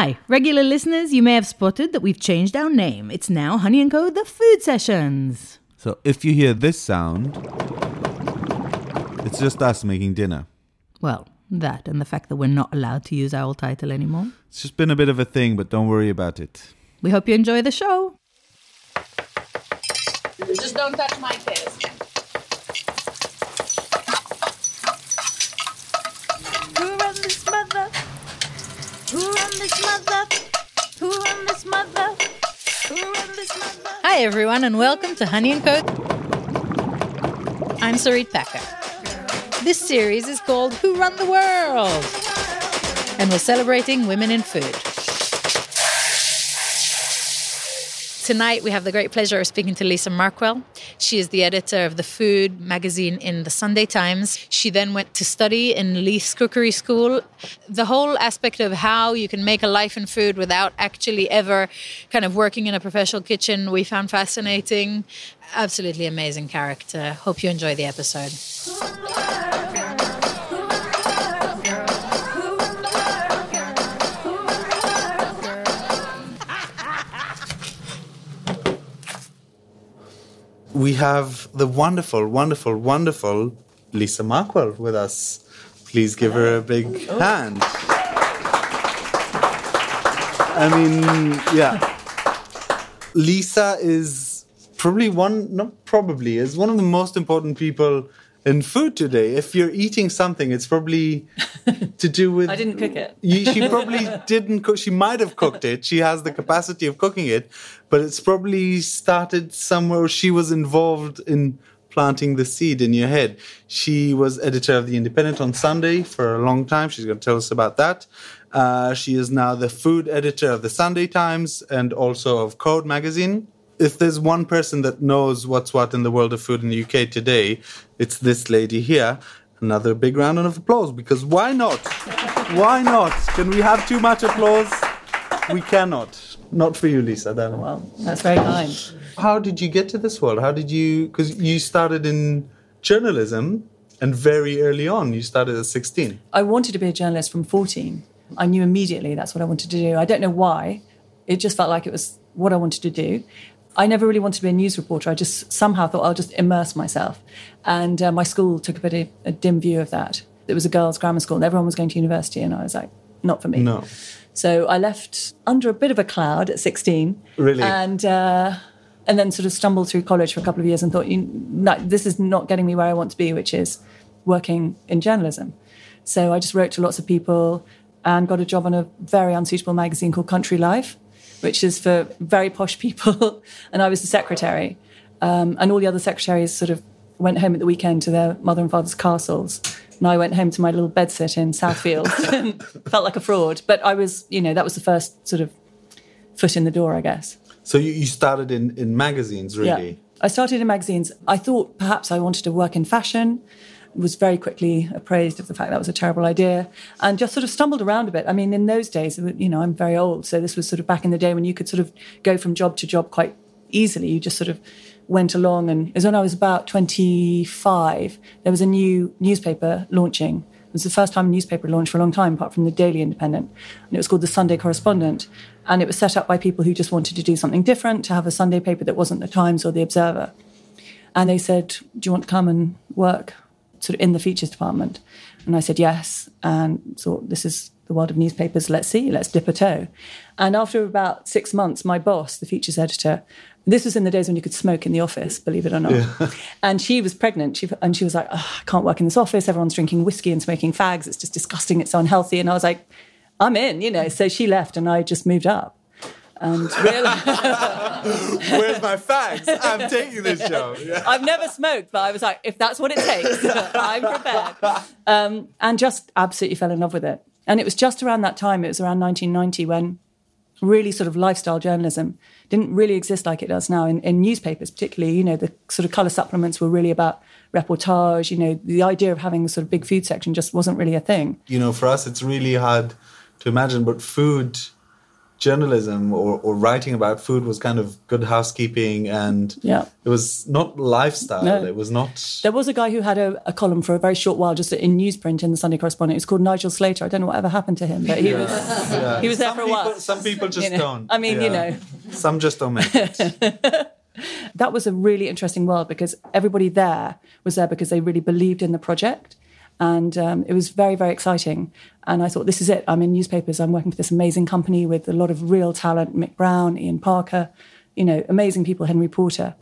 Hi, regular listeners, you may have spotted that we've changed our name. It's now Honey and Co. The Food Sessions. So if you hear this sound, it's just us making dinner. Well, that and the fact that we're not allowed to use our old title anymore. It's just been a bit of a thing, but don't worry about it. We hope you enjoy the show. Just don't touch my kids. Who run this mother? Who run this mother? Who run this mother? Who run this mother? Hi, everyone, and welcome to Honey and Co. I'm Sarit Packer. This series is called Who Run the World? And we're celebrating women in food. Tonight, we have the great pleasure of speaking to Lisa Markwell. She is the editor of the food magazine in the Sunday Times. She then went to study in Leith's Cookery School. The whole aspect of how you can make a life in food without actually ever kind of working in a professional kitchen, we found fascinating. Absolutely amazing character. Hope you enjoy the episode. We have the wonderful, wonderful, wonderful Lisa Markwell with us. Please give her a big oh. hand. I mean, yeah. Lisa is probably one, not probably, is one of the most important people in food today. If you're eating something, it's probably to do with. I didn't cook it. You, she probably didn't cook. She might have cooked it. She has the capacity of cooking it, but it's probably started somewhere. She was involved in planting the seed in your head. She was editor of the Independent on Sunday for a long time. She's going to tell us about that. Uh, she is now the food editor of the Sunday Times and also of Code magazine. If there's one person that knows what's what in the world of food in the UK today, it's this lady here. Another big round of applause because why not? Why not? Can we have too much applause? We cannot. Not for you, Lisa. Well, that's very kind. How did you get to this world? How did you? Because you started in journalism, and very early on, you started at 16. I wanted to be a journalist from 14. I knew immediately that's what I wanted to do. I don't know why. It just felt like it was what I wanted to do. I never really wanted to be a news reporter. I just somehow thought I'll just immerse myself. And uh, my school took a bit of a dim view of that. It was a girls' grammar school, and everyone was going to university, and I was like, not for me. No. So I left under a bit of a cloud at 16. Really? And uh, and then sort of stumbled through college for a couple of years and thought, you, no, this is not getting me where I want to be, which is working in journalism. So I just wrote to lots of people and got a job on a very unsuitable magazine called Country Life, which is for very posh people. and I was the secretary. Um, and all the other secretaries sort of went home at the weekend to their mother and father's castles. And I went home to my little bedsit in Southfield and felt like a fraud. But I was, you know, that was the first sort of foot in the door, I guess. So you, you started in, in magazines, really? I started in magazines. I thought perhaps I wanted to work in fashion. Was very quickly appraised of the fact that was a terrible idea, and just sort of stumbled around a bit. I mean, in those days, you know, I'm very old, so this was sort of back in the day when you could sort of go from job to job quite easily. You just sort of went along, and it was when I was about 25. There was a new newspaper launching. It was the first time a newspaper launched for a long time, apart from the Daily Independent, and it was called the Sunday Correspondent. And it was set up by people who just wanted to do something different, to have a Sunday paper that wasn't the Times or the Observer. And they said, Do you want to come and work sort of in the features department? And I said, Yes. And thought, This is the world of newspapers. Let's see, let's dip a toe. And after about six months, my boss, the features editor, this was in the days when you could smoke in the office, believe it or not. And she was pregnant. She, and she was like, oh, I can't work in this office. Everyone's drinking whiskey and smoking fags. It's just disgusting. It's so unhealthy. And I was like, I'm in, you know. So she left and I just moved up. And realized, Where's my fags? I'm taking this show. Yeah. I've never smoked, but I was like, if that's what it takes, I'm prepared. Um, and just absolutely fell in love with it. And it was just around that time, it was around 1990 when really sort of lifestyle journalism didn't really exist like it does now in, in newspapers, particularly, you know, the sort of color supplements were really about reportage, you know, the idea of having a sort of big food section just wasn't really a thing. You know, for us, it's really hard to imagine, but food journalism or, or writing about food was kind of good housekeeping and Yeah. it was not lifestyle. No. It was not. There was a guy who had a, a column for a very short while just in newsprint in the Sunday Correspondent. It was called Nigel Slater. I don't know whatever happened to him, but he was he was there some for a people, while. Some people just You know, don't. I mean, you know. Some just don't make it. that was a really interesting world because everybody there was there because they really believed in the project. And um, it was very, very exciting. And I thought, this is it. I'm in newspapers. I'm working for this amazing company with a lot of real talent Mick Brown, Ian Parker, you know, amazing people, Henry Porter.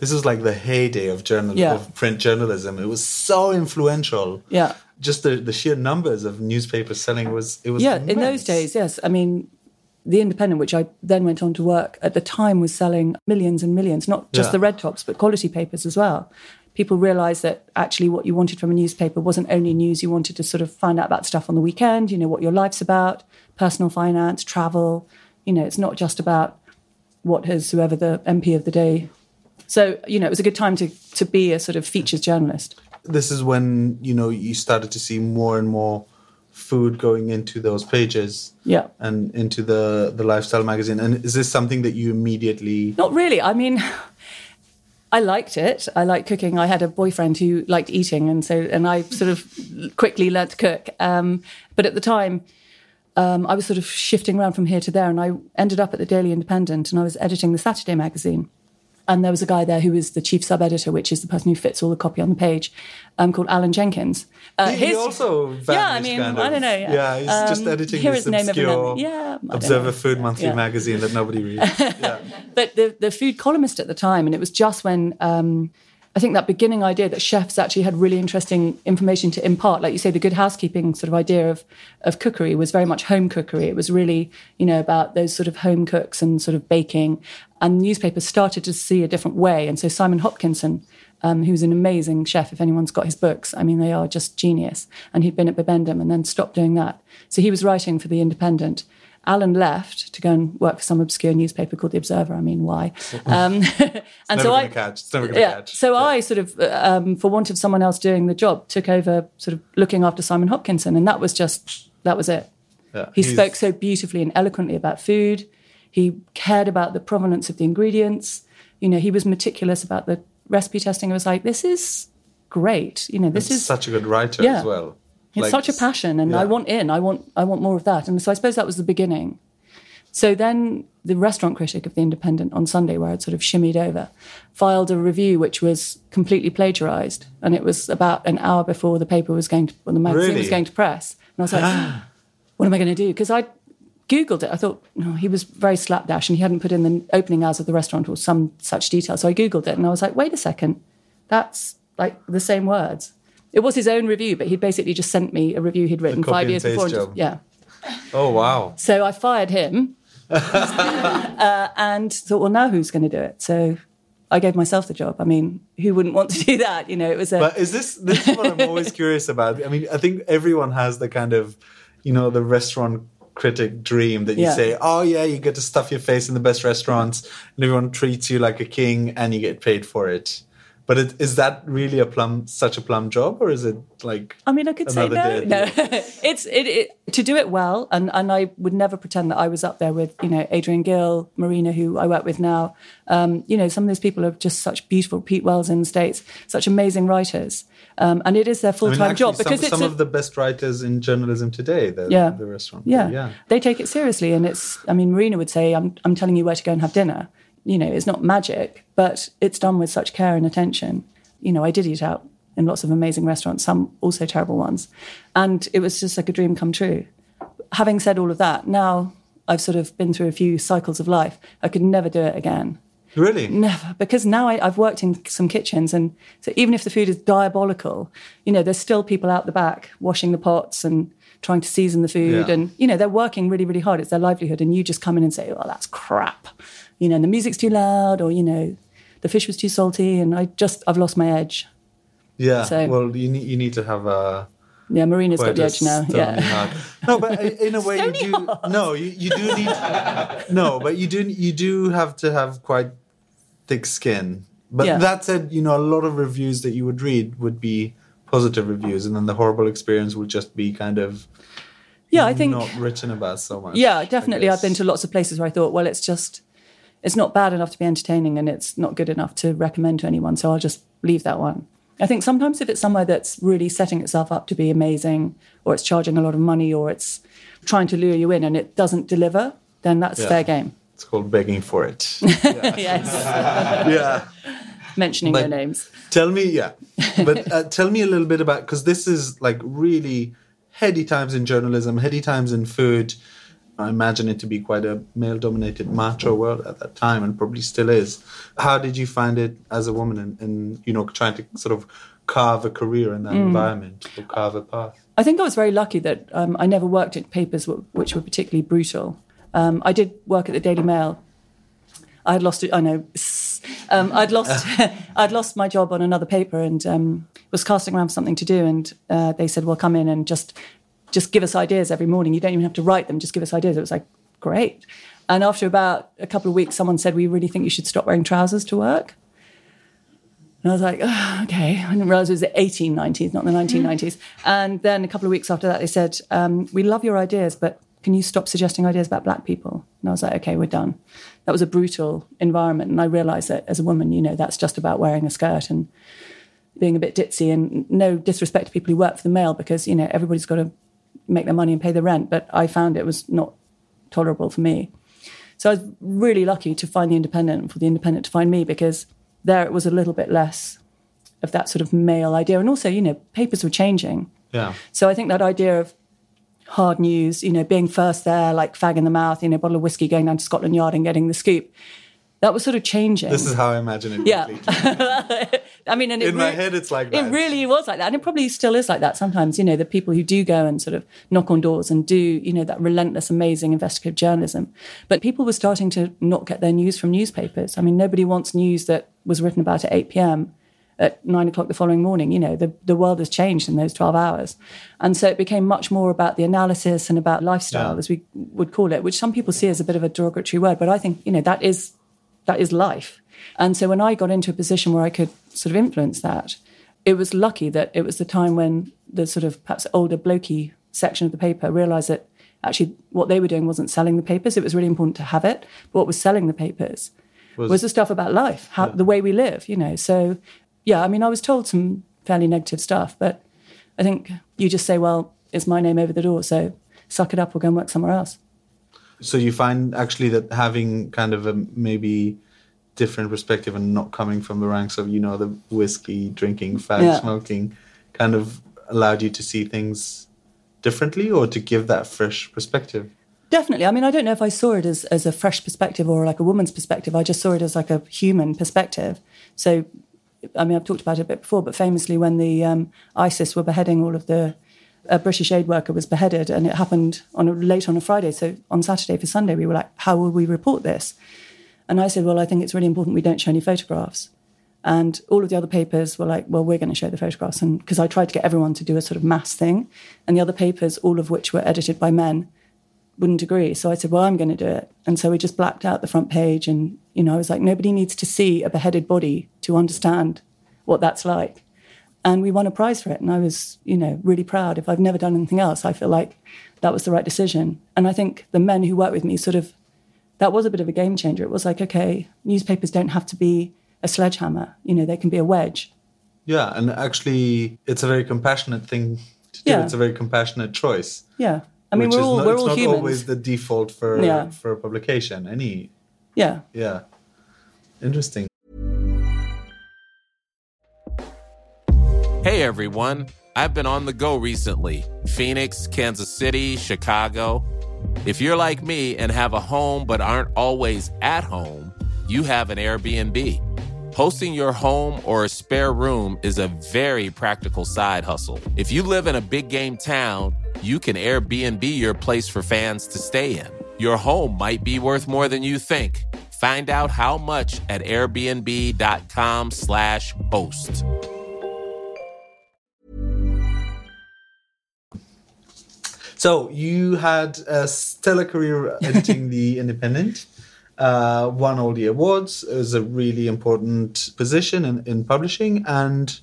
this is like the heyday of journal Yeah. of print journalism. It was so influential. Yeah. Just the, the sheer numbers of newspapers selling was it was Yeah, in those days, yes. I mean, The Independent, which I then went on to work at the time, was selling millions and millions, not just Yeah. the red tops, but quality papers as well. People realized that actually what you wanted from a newspaper wasn't only news, you wanted to sort of find out about stuff on the weekend, you know, what your life's about, personal finance, travel. You know, it's not just about what has whoever the MP of the day. So, you know, it was a good time to, to be a sort of features journalist. This is when you know you started to see more and more food going into those pages. Yeah. And into the the lifestyle magazine. And is this something that you immediately Not really. I mean, I liked it. I liked cooking. I had a boyfriend who liked eating, and so and I sort of quickly learnt to cook. Um, but at the time, um, I was sort of shifting around from here to there, and I ended up at the Daily Independent, and I was editing the Saturday magazine. And there was a guy there who was the chief sub editor, which is the person who fits all the copy on the page, um, called Alan Jenkins. Uh, He- he his- also yeah, I mean, kind I don't know. Yeah, he's just Um, editing hear this his name every now obscure. Yeah, Observer. Food Monthly Yeah. magazine that nobody reads. yeah. but the the food columnist at the time, and it was just when um, I think that beginning idea that chefs actually had really interesting information to impart, like you say, the good housekeeping sort of idea of of cookery was very much home cookery. It was really you know about those sort of home cooks and sort of baking, and newspapers started to see a different way. And so Simon Hopkinson. Um, who's an amazing chef. If anyone's got his books, I mean, they are just genius. And he'd been at Bibendum and then stopped doing that. So he was writing for The Independent. Alan left to go and work for some obscure newspaper called The Observer. I mean, why? Um, and Never so I catch. It's never gonna yeah. catch. So Yeah. I sort of, uh, um, for want of someone else doing the job, took over sort of looking after Simon Hopkinson, and that was just that was it. Yeah, He spoke so beautifully and eloquently about food. He cared about the provenance of the ingredients. You know, he was meticulous about the recipe testing. I was like, this is great. You know, this He's is such a good writer Yeah. as well. it's Like, such a passion, and I want in. I want. I want more of that. And so I suppose that was the beginning. So then the restaurant critic of the Independent on Sunday, where I'd sort of shimmied over, filed a review which was completely plagiarized, and it was about an hour before the paper was going to, or the magazine was going to press. And I was like, what am I going to do? Because I googled it. I thought no, he was very slapdash, and he hadn't put in the opening hours of the restaurant or some such detail. So I googled it, and I was like, wait a second, that's like the same words. It was his own review, but he'd basically just sent me a review he'd written five years before. just- yeah. Oh wow. So I fired him uh, and thought, well, now who's going to do it? So I gave myself the job. I mean, who wouldn't want to do that? You know, it was a. But is this this is what I'm always curious about? I mean, I think everyone has the kind of, you know, the restaurant critic dream that you Yeah. say, oh yeah, you get to stuff your face in the best restaurants, and everyone treats you like a king, and you get paid for it. But it, is that really a plum such a plum job, or is it like? I mean, I could say no. No, it's it, it to do it well, and and I would never pretend that I was up there with you know Adrian Gill, Marina, who I work with now. Um, you know, some of those people are just such beautiful. Pete Wells in the States, such amazing writers, um, and it is their full mean, time actually, job because some, it's some a, of the best writers in journalism today, the, Yeah. the restaurant. yeah. yeah. They take it seriously, and it's. I mean, Marina would say, "I'm I'm telling you where to go and have dinner." You know, it's not magic, but it's done with such care and attention. You know, I did eat out in lots of amazing restaurants, some also terrible ones, and it was just like a dream come true. Having said all of that, now I've sort of been through a few cycles of life. I could never do it again. Really? Never, because now I, I've worked in some kitchens, and so even if the food is diabolical, you know, there's still people out the back washing the pots and trying to season the food, Yeah. and you know, they're working really, really hard. It's their livelihood, and you just come in and say, "Oh, that's crap," you know, and the music's too loud, or you know, the fish was too salty, and I just I've lost my edge. Yeah. So- well, you need you need to have a. Yeah, Marina's got the edge now. Yeah. No, but in a way you do. heart. No, you, you do need. No, but you do you do have to have quite thick skin. But Yeah. that said, you know, a lot of reviews that you would read would be positive reviews, and then the horrible experience would just be kind of Yeah, I think not written about so much. Yeah, definitely. I've been to lots of places where I thought, well, it's just, it's not bad enough to be entertaining and it's not good enough to recommend to anyone. So I'll just leave that one. I think sometimes if it's somewhere that's really setting itself up to be amazing or it's charging a lot of money or it's trying to lure you in and it doesn't deliver, then that's Yeah. fair game. It's called begging for it. yes. yeah. Mentioning But- their names. Tell me, yeah, but uh, tell me a little bit about because this is like really heady times in journalism, heady times in food. I imagine it to be quite a male-dominated macho world at that time, and probably still is. How did you find it as a woman, and, and you know, trying to sort of carve a career in that Mm. environment or carve a path? I think I was very lucky that um, I never worked at papers w- which were particularly brutal. Um, I did work at the Daily Mail. I had lost. it. I know. Um, I'd lost. I'd lost my job on another paper and um, was casting around for something to do. And uh, they said, "Well, come in and just just give us ideas every morning. You don't even have to write them. Just give us ideas." It was like great. And after about a couple of weeks, someone said, "We really think you should stop wearing trousers to work." And I was like, oh, okay. I didn't realize it was the 1890s, not the 1990s. And then a couple of weeks after that, they said, um, we love your ideas, but can you stop suggesting ideas about black people? And I was like, okay, we're done. That was a brutal environment. And I realized that as a woman, you know, that's just about wearing a skirt and being a bit ditzy and no disrespect to people who work for the Mail because, you know, everybody's got to make their money and pay the rent. But I found it was not tolerable for me. So I was really lucky to find the Independent and for the Independent to find me because there it was a little bit less of that sort of male idea. And also, you know, papers were changing. Yeah, So I think that idea of hard news, you know, being first there, like fag in the mouth, you know, bottle of whiskey going down to Scotland Yard and getting the scoop, that was sort of changing. this is how I imagine it. Yeah. I mean, and it In my rea- head, it's like It really was like that, and it probably still is like that sometimes. You know, the people who do go and sort of knock on doors and do, you know, that relentless, amazing investigative journalism. But people were starting to not get their news from newspapers. I mean, nobody wants news that was written about at eight p.m. at nine o'clock the following morning. You know, the the world has changed in those twelve hours, and so it became much more about the analysis and about lifestyle, Yeah. as we would call it, which some people see as a bit of a derogatory word, but I think you know that is that is life. And so when I got into a position where I could sort of influence that, it was lucky that it was the time when the sort of perhaps older blokey section of the paper realized that actually what they were doing wasn't selling the papers. It was really important to have it. But what was selling the papers was, Was- the stuff about life, how the way we live, you know. So yeah, I mean I was told some fairly negative stuff, but I think you just say, well, it's my name over the door, so suck it up or go and work somewhere else. So you find actually that having kind of a maybe different perspective and not coming from the ranks of you know the whiskey drinking, fag Yeah. smoking, kind of allowed you to see things differently or to give that fresh perspective. Definitely. I mean, I don't know if I saw it as, as a fresh perspective or like a woman's perspective. I just saw it as like a human perspective. So, I mean, I've talked about it a bit before, but famously, when the um, ISIS were beheading all of the a British aid worker was beheaded, and it happened on a, late on a Friday. So on Saturday for Sunday, we were like, "How will we report this?" And I said, "Well, I think it's really important we don't show any photographs." And all of the other papers were like, well, we're going to show the photographs. And because I tried to get everyone to do a sort of mass thing. And the other papers, all of which were edited by men, wouldn't agree. So I said, well, I'm going to do it. And so we just blacked out the front page. And, you know, I was like, nobody needs to see a beheaded body to understand what that's like. And we won a prize for it. And I was, you know, really proud. If I've never done anything else, I feel like that was the right decision. And I think the men who worked with me sort of, that was a bit of a game changer. It was like, okay, newspapers don't have to be a sledgehammer, you know, they can be a wedge. Yeah, and actually, it's a very compassionate thing to do. Yeah. It's a very compassionate choice. Yeah. I mean, which we're all, not, we're it's all not humans. always the default for Yeah. for a publication. Any, yeah. yeah, interesting. Hey everyone, I've been on the go recently Phoenix, Kansas City, Chicago. If you're like me and have a home but aren't always at home, you have an Airbnb. Hosting your home or a spare room is a very practical side hustle. If you live in a big game town, you can Airbnb your place for fans to stay in. Your home might be worth more than you think. Find out how much at airbnb.com/slash host. So you had a stellar career editing the Independent. Uh, won all the awards. It was a really important position in, in publishing, and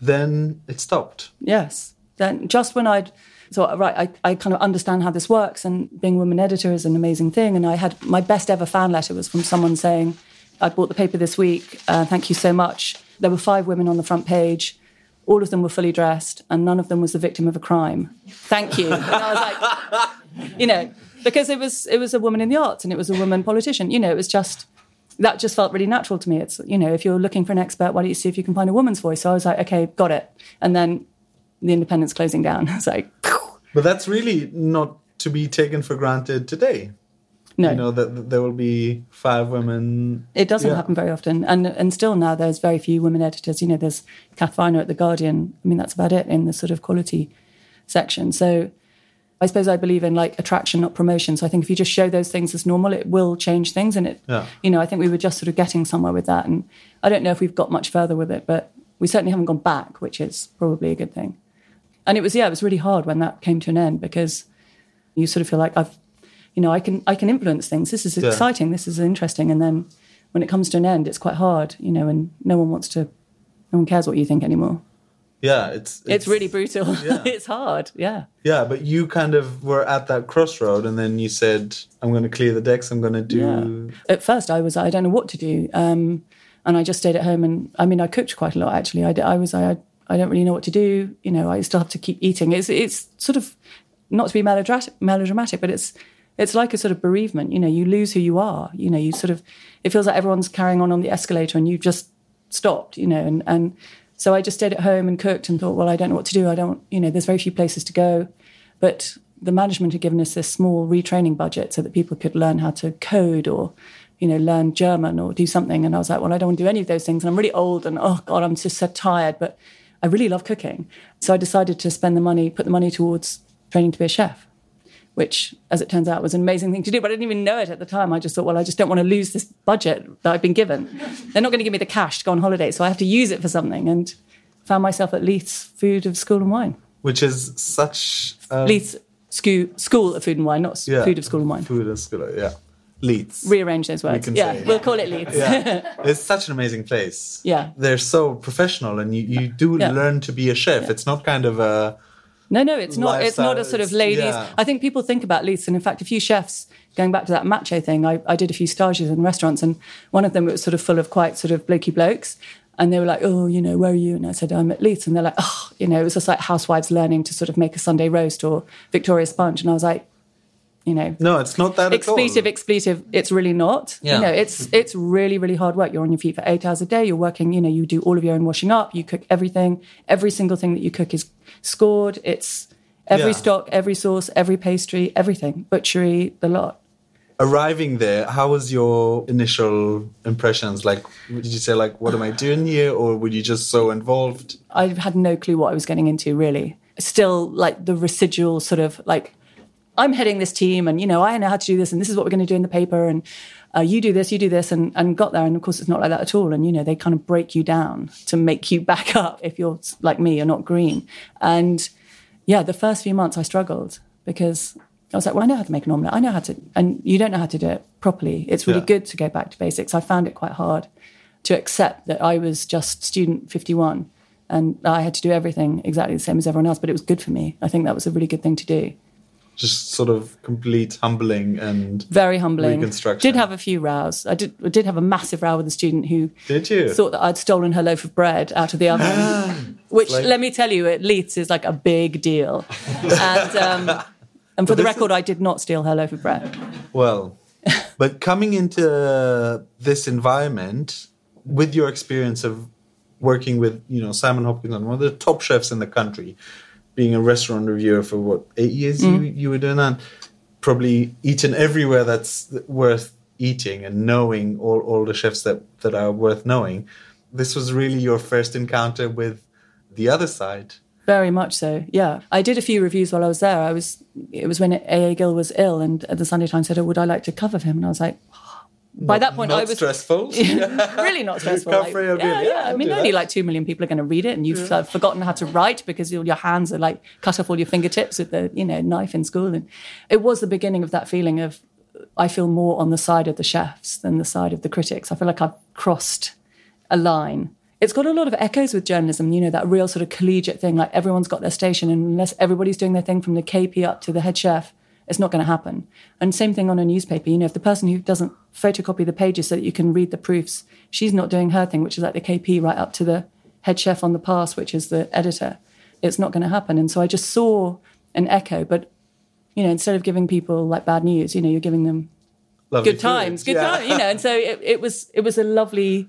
then it stopped. Yes. Then just when I'd So, right, I, I kind of understand how this works, and being a woman editor is an amazing thing. And I had my best ever fan letter was from someone saying, I bought the paper this week. Uh, thank you so much. There were five women on the front page. All of them were fully dressed, and none of them was the victim of a crime. Thank you. And I was like, you know, because it was it was a woman in the arts and it was a woman politician. You know, it was just that just felt really natural to me. It's you know, if you're looking for an expert, why don't you see if you can find a woman's voice? So I was like, okay, got it. And then the Independent's closing down. It's like, But that's really not to be taken for granted today. no, You know that that there will be five women. It doesn't Yeah. happen very often, and and still now there's very few women editors. You know, there's Kath Viner at the Guardian. I mean, that's about it in the sort of quality section. So, I suppose I believe in like attraction, not promotion. So I think if you just show those things as normal, it will change things. And it, Yeah. you know, I think we were just sort of getting somewhere with that. And I don't know if we've got much further with it, but we certainly haven't gone back, which is probably a good thing. And it was yeah, it was really hard when that came to an end because you sort of feel like I've, you know, I can I can influence things. This is Yeah. exciting. This is interesting. And then when it comes to an end, it's quite hard, you know, and no one wants to, no one cares what you think anymore. Yeah, it's It's, really brutal. yeah. it's hard. Yeah. Yeah, but you kind of were at that crossroad, and then you said, "I'm going to clear the decks. I'm going to do." Yeah. At first, I was I don't know what to do, um, and I just stayed at home. And I mean, I cooked quite a lot actually. I, I was I I don't really know what to do. You know, I still have to keep eating. It's it's sort of not to be melodramatic, but it's it's like a sort of bereavement. You know, you lose who you are. You know, you sort of it feels like everyone's carrying on on the escalator, and you've just stopped. You know, and and so I just stayed at home and cooked and thought, well, I don't know what to do. I don't. You know, there's very few places to go, but the management had given us this small retraining budget so that people could learn how to code or you know learn german or do something and i was like well i don't want to do any of those things and i'm really old and oh god i'm just so tired but i really love cooking. So i decided to spend the money put the money towards training to be a chef which as it turns out was an amazing thing to do but i didn't even know it at the time. I just thought well i just don't want to lose this budget that i've been given. They're not going to give me the cash to go on holiday so i have to use it for something and found myself at leith's food of school and wine. Which is such a, Leith's school, school of food and wine, not yeah, food of school and wine. Food of school, yeah. Leith's. Rearrange those words. yeah, say, we'll call it Leith's. yeah, it's such an amazing place. Yeah. they're so professional, and you, you do Yeah. learn to be a chef. It's not kind of a No, no, it's not. It's not a sort of ladies. yeah. I think people think about Leith's, and in fact, a few chefs going back to that macho thing. I, I did a few stages in restaurants, and one of them was sort of full of quite sort of blokey blokes, and they were like, "Oh, you know, where are you?" And I said, "I'm at Leith's," and they're like, "Oh, you know, it was just like housewives learning to sort of make a Sunday roast or Victoria sponge," and I was like, you know, no. It's not that expletive, expletive. It's really not. Yeah. You know, it's it's really, really hard work. You're on your feet for eight hours a day. You're working. You know, you do all of your own washing up. You cook everything. Every single thing that you cook is scored. It's every Yeah. stock, every sauce, every pastry, everything. Butchery, the lot. Arriving there, how was your initial impressions? Like, did you say like, "What am I doing here?" or were you just so involved? I had no clue what I was getting into. Really, still like the residual sort of like. I'm heading this team, and you know I know how to do this, and this is what we're going to do in the paper, and uh, you do this, you do this, and and got there, and of course it's not like that at all, and you know they kind of break you down to make you back up if you're like me, you're not green, and yeah, the first few months I struggled because I was like, well, I know how to make an omelette, I know how to, and you don't know how to do it properly. It's really Yeah. good to go back to basics. I found it quite hard to accept that I was just student 51 and I had to do everything exactly the same as everyone else, but it was good for me. I think that was a really good thing to do. Just sort of complete humbling and Very humbling. Reconstruction. Did have a few rows. I did, I did have a massive row with a student who Did you? thought that I'd stolen her loaf of bread out of the oven, which, like- let me tell you, at Leith's is like a big deal. and um, and for the record, I did not steal her loaf of bread. Well, but coming into this environment with your experience of working with, you know, Simon Hopkinson, one of the top chefs in the country, being a restaurant reviewer for what eight years you mm-hmm. you were doing that, probably eaten everywhere that's worth eating and knowing all all the chefs that that are worth knowing. This was really your first encounter with the other side. Very much so. Yeah, I did a few reviews while I was there. I was it was when AA Gill was ill, and the Sunday Times said, "Oh, would I like to cover him?" And I was like, by that point, Not I was stressful. really not stressful. Like, yeah, yeah. Yeah, I mean, only that. like two million people are going to read it, and you've uh, forgotten how to write because your your hands are like cut off all your fingertips with the you know knife in school. And it was the beginning of that feeling of I feel more on the side of the chefs than the side of the critics. I feel like I've crossed a line it's got a lot of echoes with journalism, you know, that real sort of collegiate thing, like everyone's got their station, and unless everybody's doing their thing from the KP up to the head chef, it's not going to happen. And same thing on a newspaper, you know, if the person who doesn't photocopy the pages so that you can read the proofs, she's not doing her thing, which is like the KP right up to the head chef on the pass, which is the editor, it's not going to happen. And so I just saw an echo, but, you know, instead of giving people like bad news, you know, you're giving them Lovely good times, good Yeah. times, you know. And so it, it was it was a lovely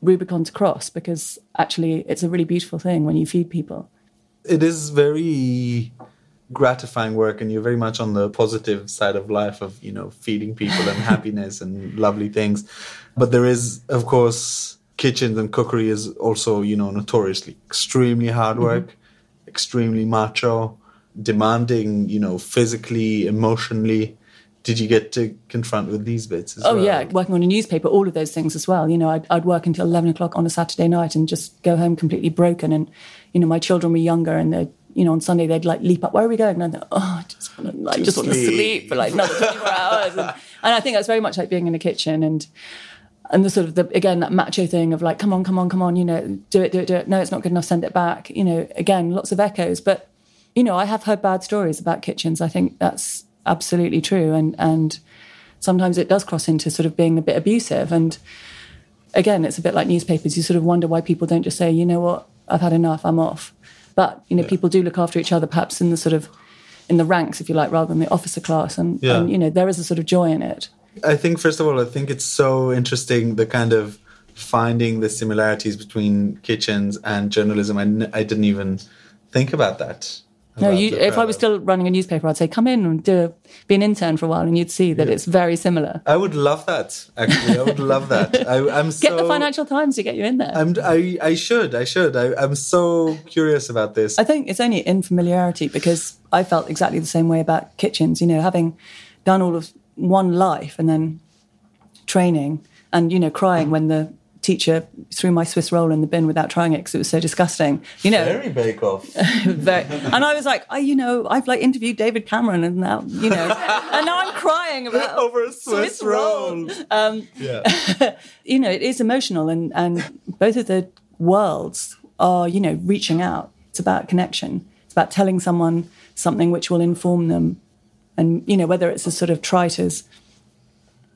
Rubicon to cross because actually it's a really beautiful thing when you feed people. it is very gratifying work and you're very much on the positive side of life of you know feeding people and happiness and lovely things but there is of course kitchens and cookery is also you know notoriously extremely hard mm-hmm. work extremely macho demanding you know physically emotionally did you get to confront with these bits as Oh well? yeah, working on a newspaper, all of those things as well. You know, I'd, I'd work until eleven o'clock on a Saturday night and just go home completely broken. And you know, my children were younger, and they, you know, on Sunday they'd like leap up. Where are we going? And I'd, oh, I just want to, like, just want to sleep. for like another twenty four hours. And, and I think that's very much like being in a kitchen and. And the sort of the again that macho thing of like, come on, come on, come on, you know, do it, do it, do it. No, it's not good enough. Send it back. You know, again, lots of echoes. But you know, I have heard bad stories about kitchens. I think that's absolutely true. And and sometimes it does cross into sort of being a bit abusive. And again, it's a bit like newspapers. You sort of wonder why people don't just say, you know what, I've had enough, I'm off. But you know, people do look after each other, perhaps in the sort of in the ranks, if you like, rather than the officer class. And, Yeah. and you know, there is a sort of joy in it. I think first of all, I think it's so interesting the kind of finding the similarities between kitchens and journalism. I, n- I didn't even think about that. No, you, if I was still running a newspaper, I'd say, come in and do a, be an intern for a while, and you'd see that it's very similar. I would love that. Actually, I would love that. I, I'm Get so. the Financial Times to get you in there. I'm, I I should. I should. I, I'm so curious about this. I think it's only in familiarity because I felt exactly the same way about kitchens. You know, having done all of one life and then training, and you know, crying when the teacher threw my Swiss roll in the bin without trying it because it was so disgusting. You know, Very Bake Off. very, and I was like, I, you know, I've like interviewed David Cameron, and now, you know, and now I'm crying about Over a Swiss roll. Um, Yeah. you know, it is emotional, and and both of the worlds are, you know, reaching out. It's about connection. It's about telling someone something which will inform them, and you know, whether it's a sort of trite as,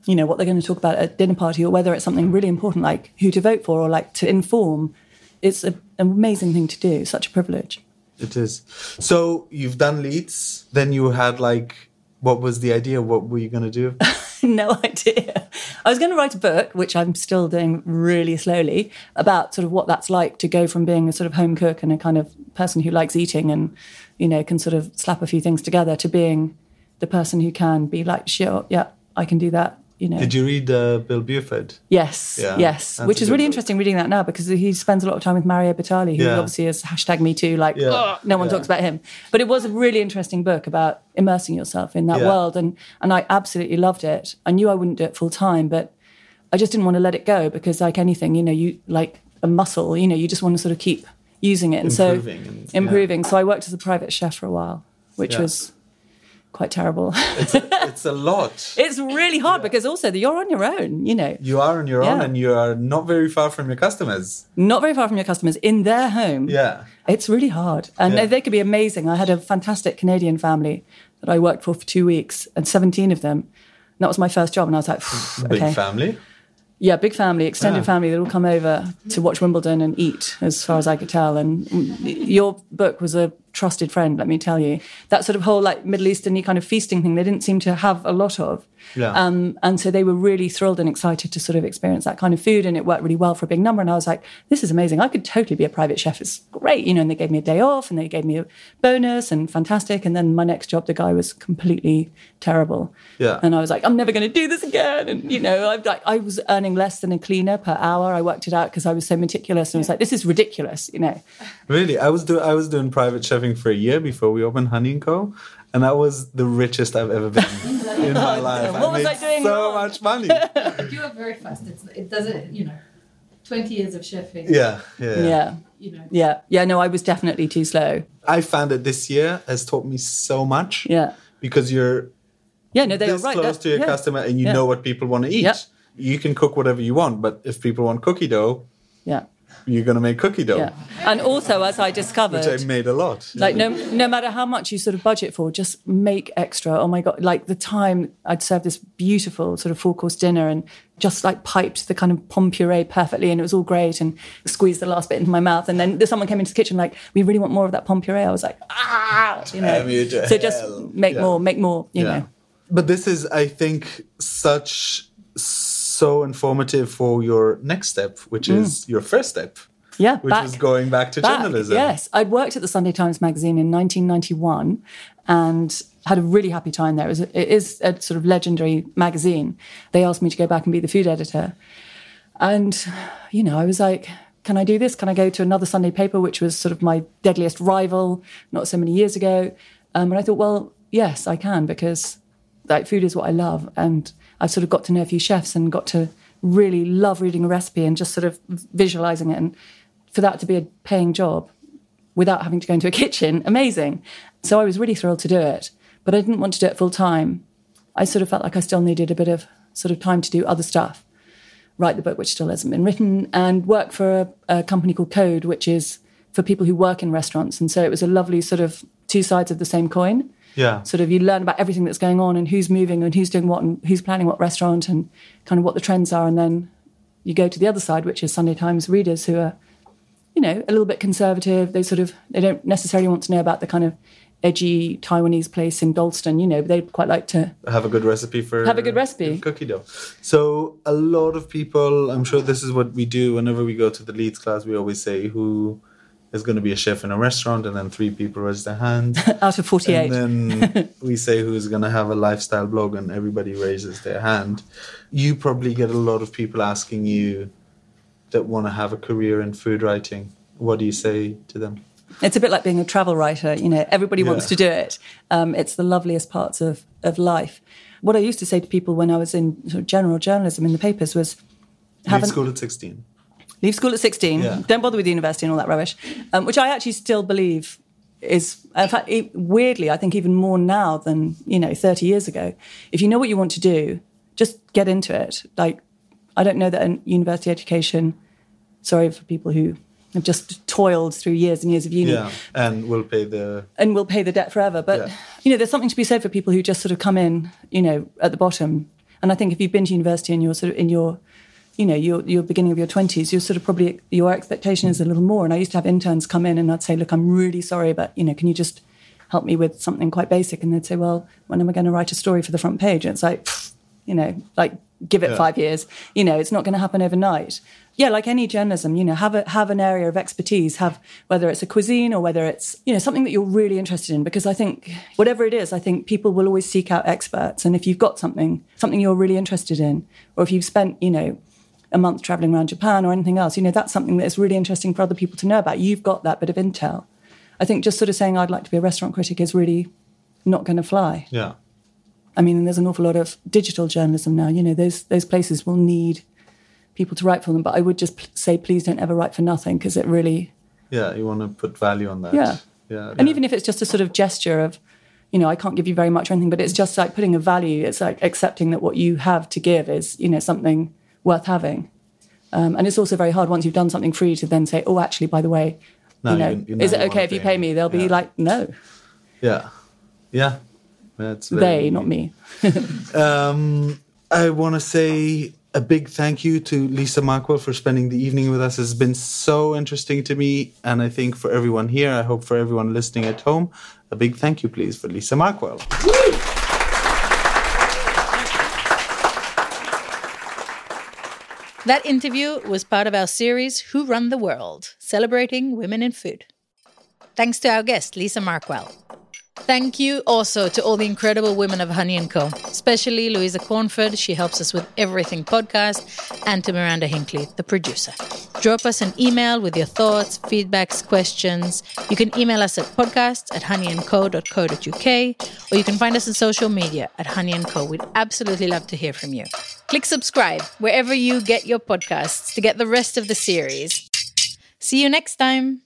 you know, what they're going to talk about at dinner party, or whether it's something really important like who to vote for, or like to inform. It's a, an amazing thing to do. Such a privilege. It is. So you've done Leith's. Then you had like, what was the idea? What were you going to do? no idea. I was going to write a book, which I'm still doing really slowly, about sort of what that's like to go from being a sort of home cook and a kind of person who likes eating and, you know, can sort of slap a few things together to being the person who can be like, sure, yeah, I can do that. You know, Did you read uh, Bill Buford? yes, Yeah, yes, which is really book. interesting reading that now because he spends a lot of time with Mario Batali, who Yeah. obviously is hashtag Me Too, like Yeah. No one talks about him. But it was a really interesting book about immersing yourself in that world, and and I absolutely loved it. I knew I wouldn't do it full time, but I just didn't want to let it go because, like anything, you know, you like a muscle, you know, you just want to sort of keep using it, and Improving so and- improving. So I worked as a private chef for a while, which was quite terrible. It's a lot. it's really hard because also you're on your own, you know. You are on your own and you are not very far from your customers. not very far from your customers in their home. Yeah. It's really hard. And Yeah. they could be amazing. I had a fantastic Canadian family that I worked for for two weeks and 17 of them. And that was my first job. And I was like, Big okay. family. Yeah, big family, extended Yeah. family that all come over to watch Wimbledon and eat, as far as I could tell. And your book was a trusted friend, let me tell you. That sort of whole like Middle Eastern kind of feasting thing, they didn't seem to have a lot of. Yeah. Um, and so they were really thrilled and excited to sort of experience that kind of food. And it worked really well for a big number. And I was like, this is amazing. I could totally be a private chef. It's great. You know, and they gave me a day off and they gave me a bonus and fantastic. And then my next job, the guy was completely terrible. Yeah. And I was like, I'm never going to do this again. And, you know, I, like, I was earning less than a cleaner per hour. I worked it out because I was so meticulous. And I was like, this is ridiculous, you know. Really, I was do I was doing private chefing for a year before we opened Honey and Co. And that was the richest I've ever been in my life. What was made I doing so wrong? much money. You are very fast. It's, it doesn't, you know, 20 years of chefing. Yeah, yeah, Yeah. You know, Yeah. Yeah. No, I was definitely too slow. I found that this year has taught me so much. Yeah. Because you're Yeah. No, they this were right. close That- to your yeah. customer and you Yeah. know what people want to eat. Yeah. You can cook whatever you want, but if people want cookie dough, Yeah. You're going to make cookie dough, Yeah. And also, as I discovered, which I made a lot. like no no matter how much you sort of budget for just make extra oh my god like the time i'd serve this beautiful sort of four course dinner and just like piped the kind of pomme puree perfectly and it was all great and squeezed the last bit into my mouth and then someone came into the kitchen like we really want more of that pomme puree i was like ah you know you so just make Yeah. more make more you Yeah. know But this is, I think, such so informative for your next step, which is your first step, yeah which back- is going back to back, journalism. Yes, I'd worked at the Sunday Times magazine in 1991 and had a really happy time there. It, was, it is a sort of legendary magazine. They asked me to go back and be the food editor. And, you know, I was like, can I do this? Can I go to another Sunday paper, which was sort of my deadliest rival not so many years ago? Um, and I thought, well, yes, I can because like food is what I love. And I've sort of got to know a few chefs and got to really love reading a recipe and just sort of visualizing it. And for that to be a paying job without having to go into a kitchen, amazing. So I was really thrilled to do it, but I didn't want to do it full time. I sort of felt like I still needed a bit of sort of time to do other stuff, write the book, which still hasn't been written, and work for a, a company called Code, which is for people who work in restaurants. And so it was a lovely sort of two sides of the same coin Yeah. sort of you learn about everything that's going on and who's moving and who's doing what and who's planning what restaurant and kind of what the trends are and then you go to the other side which is sunday times readers who are you know a little bit conservative they sort of they don't necessarily want to know about the kind of edgy taiwanese place in dalston you know but they'd quite like to have a good recipe for Have a good recipe. cookie dough. So a lot of people, I'm sure this is what we do whenever we go to the Leith's class. We always say who is going to be a chef in a restaurant, and then three people raise their hand. out of 48 And then we say who's going to have a lifestyle blog, and everybody raises their hand. You probably get a lot of people asking you that want to have a career in food writing. What do you say to them? It's a bit like being a travel writer. You know, everybody wants to do it. Um, it's the loveliest parts of, of life. What I used to say to people when I was in sort of general journalism in the papers was, haven't school at 16. Leave school at 16 Yeah. don't bother with university and all that rubbish um, which i actually still believe is in fact e- weirdly i think even more now than you know 30 years ago if you know what you want to do just get into it like i don't know that a university education sorry for people who have just toiled through years and years of uni Yeah. And we'll pay the. and will pay the debt forever. But Yeah. you know, there's something to be said for people who just sort of come in, you know, at the bottom. And I think if you've been to university and you're sort of in your, you know, your your beginning of your twenties, you're sort of probably your expectation is a little more. And I used to have interns come in and I'd say, look, I'm really sorry, but you know, can you just help me with something quite basic? And they'd say, well, when am I going to write a story for the front page? And it's like, you know, like give it Yeah. five years. You know, it's not going to happen overnight. Yeah, like any journalism, you know, have a have an area of expertise. Have whether it's a cuisine or whether it's you know something that you're really interested in. Because I think whatever it is, I think people will always seek out experts. And if you've got something something you're really interested in, or if you've spent you know a month traveling around Japan or anything else, you know, that's something that is really interesting for other people to know about. You've got that bit of intel. I think just sort of saying I'd like to be a restaurant critic is really not going to fly. Yeah. I mean, there's an awful lot of digital journalism now. You know, those those places will need people to write for them. But I would just p- say, please don't ever write for nothing because it really, Yeah. You want to put value on that. Yeah. Yeah. and yeah. even if it's just a sort of gesture of, you know, I can't give you very much or anything, but it's just like putting a value. It's like accepting that what you have to give is, you know, something worth having. Um, and it's also very hard once you've done something free to then say, oh, actually, by the way, No, you know, you- you know is it okay if you pay pay me. me? They'll be Yeah. like, no, Yeah. Yeah. That's they, not me. Um, I want to say a big thank you to Lisa Markwell for spending the evening with us. It's been so interesting to me, and I think for everyone here, I hope for everyone listening at home, a big thank you, please, for Lisa Markwell. That interview was part of our series Who Run the World, celebrating women in food. Thanks to our guest, Lisa Markwell. Thank you also to all the incredible women of Honey & Co., especially Louisa Cornford, she helps us with everything podcast, and to Miranda Hinkley, the producer. Drop us an email with your thoughts, feedbacks, questions. You can email us at podcast at honeyandco.co.uk, or you can find us on social media at Honey & Co. We'd absolutely love to hear from you. Click subscribe wherever you get your podcasts to get the rest of the series. See you next time.